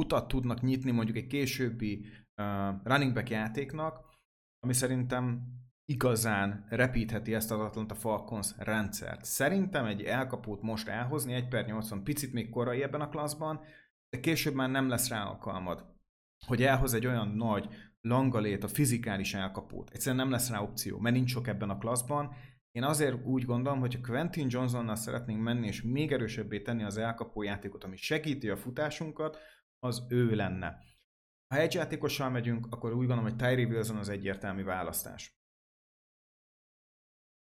utat tudnak nyitni mondjuk egy későbbi uh, running back játéknak, ami szerintem igazán repítheti ezt az Atlanta Falcons rendszert. Szerintem egy elkapót most elhozni, 1 per 80 picit még korai ebben a klaszban, de később már nem lesz rá alkalmad, hogy elhoz egy olyan nagy, langalét, a fizikális elkapót. Egyszerűen nem lesz rá opció, mert nincs sok ebben a klaszban, én azért úgy gondolom, hogy ha Quentin Johnsonnal szeretnénk menni, és még erősebbé tenni az elkapó játékot, ami segíti a futásunkat, az ő lenne. Ha egy játékossal megyünk, akkor úgy gondolom, hogy Tyree Wilson az egyértelmű választás.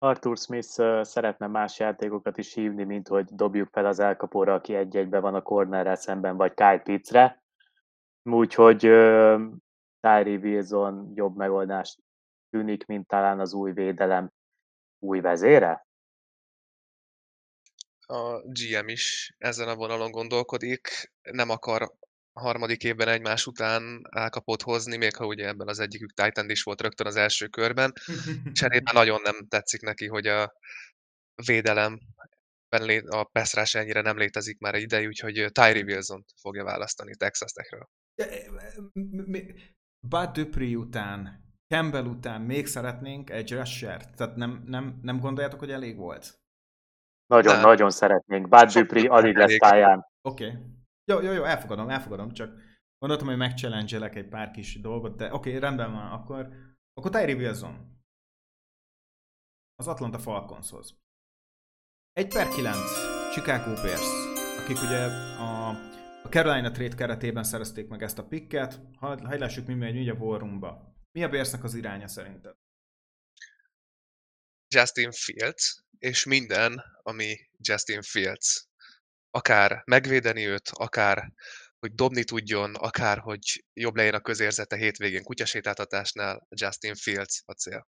Arthur Smith szeretne más játékokat is hívni, mint hogy dobjuk fel az elkapóra, aki egy-egybe van a cornerrel szemben, vagy Kyle Pittsre. Úgyhogy Tyree Wilson jobb megoldást tűnik, mint talán az új védelem új vezére? A GM is ezen a vonalon gondolkodik, nem akar harmadik évben egymás után elkapott hozni, még ha ugye ebben az egyikük Titan is volt rögtön az első körben. Cserében nagyon nem tetszik neki, hogy a védelem a Peszrás ennyire nem létezik már egy ideig, úgyhogy Tyree wilson fogja választani Texas Techről. Bud Dupree után Campbell után még szeretnénk egy rusher Tehát nem, nem, nem gondoljátok, hogy elég volt? Nagyon-nagyon nagyon szeretnénk. Bud Dupree alig lesz pályán. Oké. Okay. Jó, jó, jó, elfogadom, elfogadom, csak gondoltam, hogy megchallenge egy pár kis dolgot, de oké, okay, rendben van, akkor, akkor Tyree Wilson. Az Atlanta Falconshoz. 1 per 9, Chicago Bears, akik ugye a, a Carolina trade keretében szerezték meg ezt a picket. Hagyd lássuk, mi megy, mi a War Roomba. Mi a Bearsnek az iránya szerinted? Justin Fields, és minden, ami Justin Fields. Akár megvédeni őt, akár hogy dobni tudjon, akár hogy jobb legyen a közérzete hétvégén kutyasétáltatásnál, Justin Fields a cél.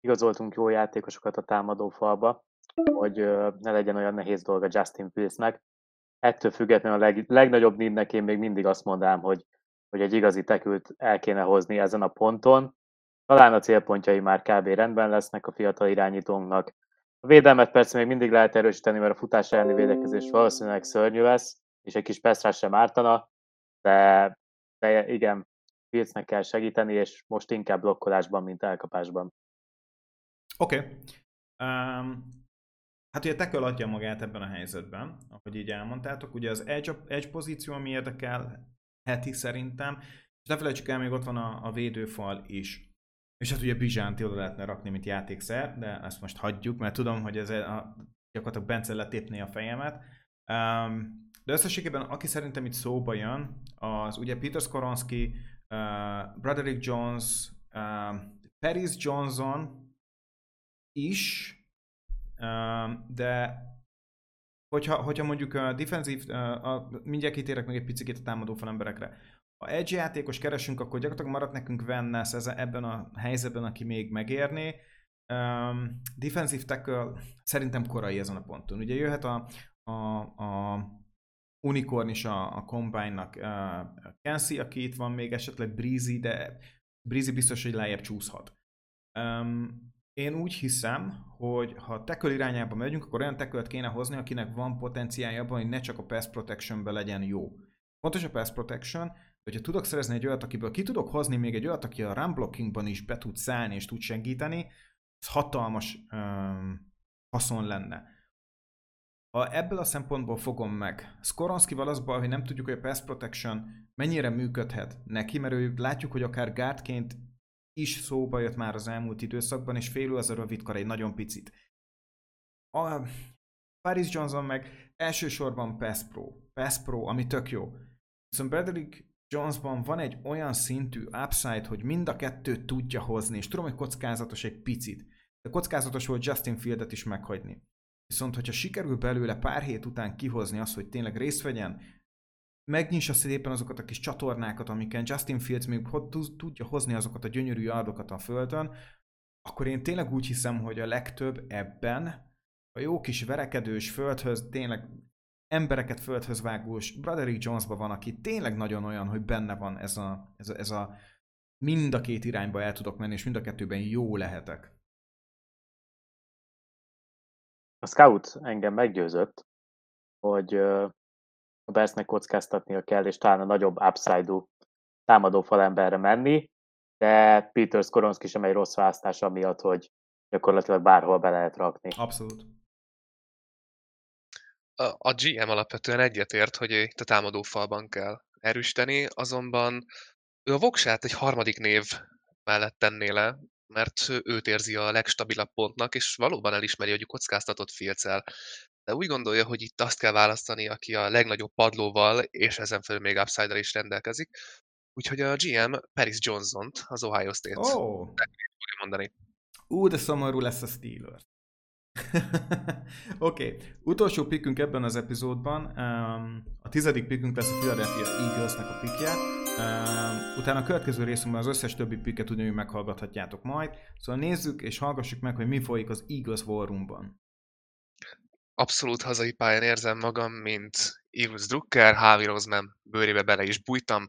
Igazoltunk jó játékosokat a támadó falba, hogy ne legyen olyan nehéz dolga Justin Fieldsnek. Ettől függetlenül a leg, legnagyobb névnek én még mindig azt mondanám, hogy, hogy egy igazi tekült el kéne hozni ezen a ponton. Talán a célpontjai már kb. rendben lesznek a fiatal irányítónknak. A védelmet persze még mindig lehet erősíteni, mert a futás elleni védekezés valószínűleg szörnyű lesz, és egy kis Pestrás sem ártana, de, de igen, Fieldsnek kell segíteni, és most inkább blokkolásban, mint elkapásban. Oké. Okay. Um, hát ugye Tekel adja magát ebben a helyzetben, ahogy így elmondtátok. Ugye az edge, edge pozíció, ami érdekel heti szerintem, és ne felejtsük el, még ott van a, a védőfal is. És hát ugye Bizsánt oda lehetne rakni, mint játékszer, de ezt most hagyjuk, mert tudom, hogy ez a, gyakorlatilag Bence letépné a fejemet. Um, de összességében, aki szerintem itt szóba jön, az ugye Peter Skoronski, uh, Broderick Jones, uh, Paris Johnson is, uh, de hogyha, hogyha mondjuk a defensív, uh, mindjárt kitérek még egy picit a támadó emberekre ha edge játékos keresünk, akkor gyakorlatilag maradt nekünk Vennes ebben a helyzetben, aki még megérné. Um, defensive tackle szerintem korai ezen a ponton. Ugye jöhet a, a, a Unicorn is a, a Combine-nak uh, Kensi, aki itt van még esetleg Breezy, de Breezy biztos, hogy lejjebb csúszhat. Um, én úgy hiszem, hogy ha tackle irányába megyünk, akkor olyan tackle kéne hozni, akinek van potenciálja abban, hogy ne csak a pass protectionben legyen jó. Fontos a pass protection, hogyha tudok szerezni egy olyat, akiből ki tudok hozni még egy olyat, aki a run blockingban is be tud szállni és tud segíteni, ez hatalmas um, haszon lenne. Ha ebből a szempontból fogom meg, Skoronskival az baj, hogy nem tudjuk, hogy a pass protection mennyire működhet neki, mert látjuk, hogy akár guardként is szóba jött már az elmúlt időszakban, és félő az a rövid kar egy nagyon picit. A Paris Johnson meg elsősorban Pass Pro. Pass Pro, ami tök jó. Viszont Bradley Jonesban van egy olyan szintű upside, hogy mind a kettőt tudja hozni, és tudom, hogy kockázatos egy picit, de kockázatos volt Justin Fieldet is meghagyni. Viszont, hogyha sikerül belőle pár hét után kihozni azt, hogy tényleg részt vegyen, megnyissa szépen azokat a kis csatornákat, amiken Justin Fields még tudja hozni azokat a gyönyörű yardokat a földön, akkor én tényleg úgy hiszem, hogy a legtöbb ebben a jó kis verekedős földhöz tényleg embereket földhöz vágós Broderick Jonesban van, aki tényleg nagyon olyan, hogy benne van ez a, ez a, ez a mind a két irányba el tudok menni, és mind a kettőben jó lehetek. A scout engem meggyőzött, hogy a Bersnek kockáztatnia kell, és talán a nagyobb upside-ú támadó falemberre menni, de Peter Skoronski sem egy rossz választás amiatt, hogy gyakorlatilag bárhol be lehet rakni. Abszolút a GM alapvetően egyetért, hogy itt a támadó falban kell erősíteni, azonban ő a voksát egy harmadik név mellett tenné le, mert őt érzi a legstabilabb pontnak, és valóban elismeri, hogy kockáztatott filccel. De úgy gondolja, hogy itt azt kell választani, aki a legnagyobb padlóval, és ezen felül még upside is rendelkezik. Úgyhogy a GM Paris Johnson-t, az Ohio State. Oh. mondani. Ú, de szomorú lesz a Steelers. <laughs> Oké, okay. utolsó pikünk ebben az epizódban, um, a tizedik pikünk lesz a Philadelphia Eaglesnek a pikje, um, utána a következő részünkben az összes többi piket ugyanúgy meghallgathatjátok majd, szóval nézzük és hallgassuk meg, hogy mi folyik az Eagles War Roomban. Abszolút hazai pályán érzem magam, mint Eagles Drucker, Harvey Roseman bőrébe bele is bújtam,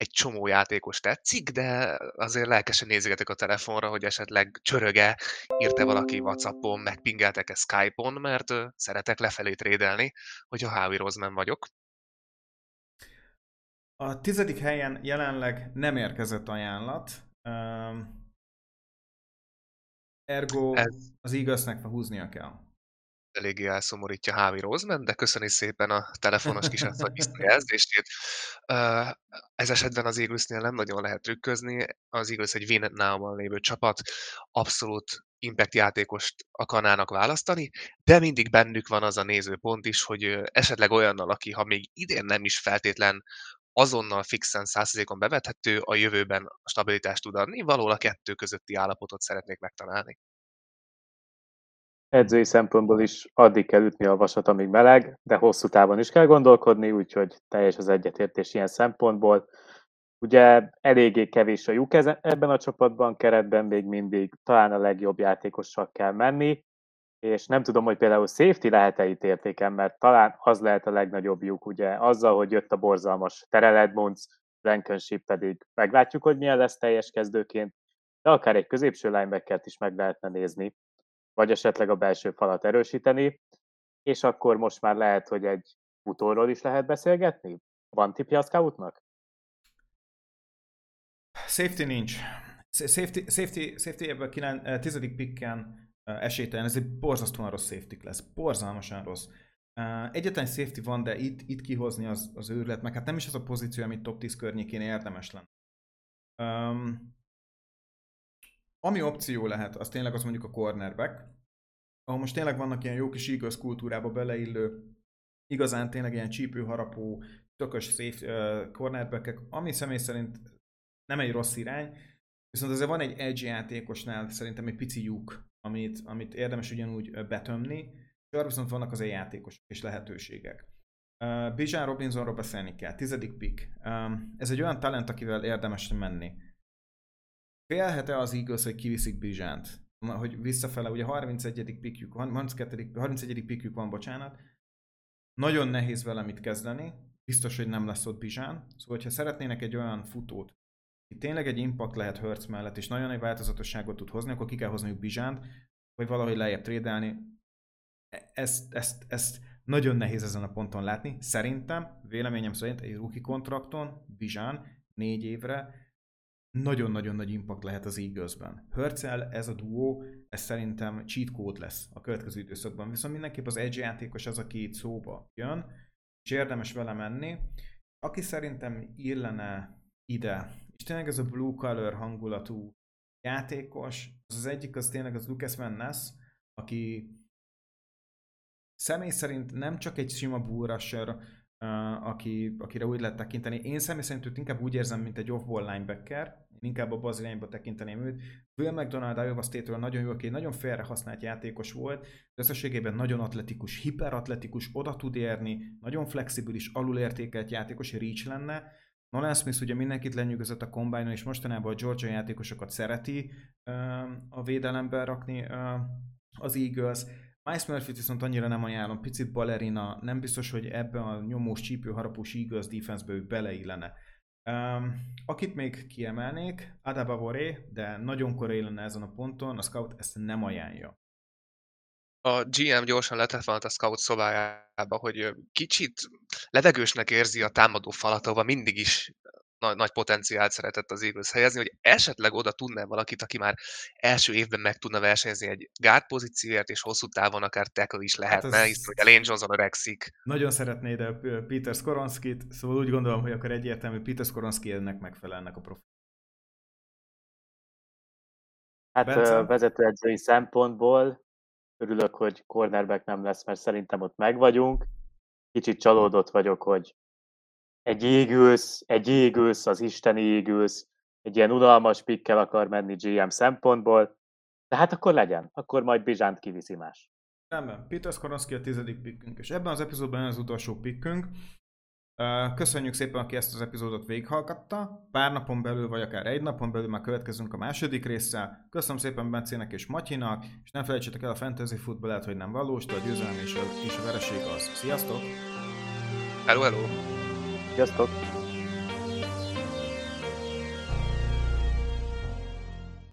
egy csomó játékos tetszik, de azért lelkesen nézegetek a telefonra, hogy esetleg csöröge, írte valaki Whatsappon, megpingeltek-e Skype-on, mert szeretek lefelé trédelni, hogyha Howie Roseman vagyok. A tizedik helyen jelenleg nem érkezett ajánlat. ergo Ez... az igaznak húznia kell eléggé elszomorítja Hávi Roseman, de köszöni szépen a telefonos kis <laughs> visszajelzését. Ez esetben az Eaglesnél nem nagyon lehet trükközni. Az Eagles egy win now lévő csapat, abszolút impact játékost akarnának választani, de mindig bennük van az a nézőpont is, hogy esetleg olyannal, aki ha még idén nem is feltétlen azonnal fixen 100%-on bevethető, a jövőben stabilitást tud adni, valahol a kettő közötti állapotot szeretnék megtalálni. Edzői szempontból is addig kell ütni a vasat, amíg meleg, de hosszú távon is kell gondolkodni, úgyhogy teljes az egyetértés ilyen szempontból. Ugye eléggé kevés a lyuk ebben a csapatban, keretben még mindig talán a legjobb játékossal kell menni, és nem tudom, hogy például safety lehet-e itt értéken, mert talán az lehet a legnagyobb lyuk, ugye azzal, hogy jött a borzalmas Terrell Edmonds, Blankenship pedig meglátjuk, hogy milyen lesz teljes kezdőként, de akár egy középső linebackert is meg lehetne nézni, vagy esetleg a belső falat erősíteni, és akkor most már lehet, hogy egy futóról is lehet beszélgetni? Van tipja a scoutnak? Safety nincs. Safety, safety, safety ebben a tizedik picken esélytelen, ez egy borzasztóan rossz safety lesz, borzalmasan rossz. Egyetlen safety van, de itt, itt kihozni az, az őrület, meg hát nem is az a pozíció, amit top 10 környékén érdemes lenne. Um, ami opció lehet, az tényleg az mondjuk a cornerback, ahol most tényleg vannak ilyen jó kis Eagles kultúrába beleillő, igazán tényleg ilyen csípőharapó, tökös safe uh, cornerback ami személy szerint nem egy rossz irány, viszont azért van egy edge játékosnál szerintem egy pici lyuk, amit, amit érdemes ugyanúgy betömni, és arra viszont vannak az játékosok és lehetőségek. Uh, Bijan Robinsonról beszélni kell, tizedik pick. Um, ez egy olyan talent, akivel érdemes menni. Félhet-e az Eagles, hogy kiviszik Bizsánt? Hogy visszafele, ugye 31. pickjük van, 32. 31. pickjük van, bocsánat. Nagyon nehéz vele mit kezdeni, biztos, hogy nem lesz ott Bizsán. Szóval, hogyha szeretnének egy olyan futót, itt tényleg egy impact lehet Hertz mellett, és nagyon egy változatosságot tud hozni, akkor ki kell hozniuk Bizsánt, vagy valahogy lejjebb trédelni. E, ezt, ezt, ezt nagyon nehéz ezen a ponton látni. Szerintem, véleményem szerint egy rookie kontrakton Bizsán négy évre nagyon-nagyon nagy impact lehet az Eagles-ben. Hörcel, ez a duó, ez szerintem cheat code lesz a következő időszakban. Viszont mindenképp az edge játékos az, aki itt szóba jön, és érdemes vele menni. Aki szerintem illene ide és tényleg ez a blue color hangulatú játékos, az az egyik, az tényleg az Lucas Van Ness, aki személy szerint nem csak egy sima bull rusher, uh, aki, akire úgy lehet tekinteni. Én személy szerint őt inkább úgy érzem, mint egy off-ball linebacker, én inkább abba az irányba tekinteném őt. Will McDonald Iowa State-ről nagyon jó, aki nagyon félre használt játékos volt, összességében nagyon atletikus, hiperatletikus, oda tud érni, nagyon flexibilis, alulértékelt játékos, reach lenne, Nolan Smith ugye mindenkit lenyűgözött a combine és mostanában a Georgia játékosokat szereti a védelemben rakni az Eagles. Miles Murphy viszont annyira nem ajánlom, picit balerina, nem biztos, hogy ebbe a nyomós, csípő, harapós Eagles defense-be ő beleillene. Um, akit még kiemelnék, Adabavoré, de nagyon korai lenne ezen a ponton, a scout ezt nem ajánlja a GM gyorsan letett volna a scout szobájába, hogy kicsit levegősnek érzi a támadó falat, ahova mindig is nagy, nagy potenciált szeretett az Eagles helyezni, hogy esetleg oda tudná valakit, aki már első évben meg tudna versenyezni egy guard pozícióért, és hosszú távon akár tackle is hát lehetne, hát hisz hogy a Lane Johnson öregszik. Nagyon szeretnéd a Peter Skoronskit, szóval úgy gondolom, hogy akkor egyértelmű Peter Skoronski ennek megfelelnek a profil. Hát Bence? vezetőedzői szempontból Örülök, hogy cornerback nem lesz, mert szerintem ott meg vagyunk. Kicsit csalódott vagyok, hogy egy égülsz, egy égülsz, az isteni égülsz, egy ilyen unalmas pikkel akar menni GM szempontból, de hát akkor legyen, akkor majd Bizsánt kiviszi más. Nem, Peter Skoronski a tizedik pikkünk, és ebben az epizódban az utolsó pikkünk, Köszönjük szépen, aki ezt az epizódot végighallgatta. Pár napon belül, vagy akár egy napon belül már következünk a második résszel. Köszönöm szépen Bencének és Matyinak, és nem felejtsétek el a fantasy football lehet, hogy nem valós, de a győzelem és a, és a vereség az. Sziasztok! Hello, hello! Sziasztok!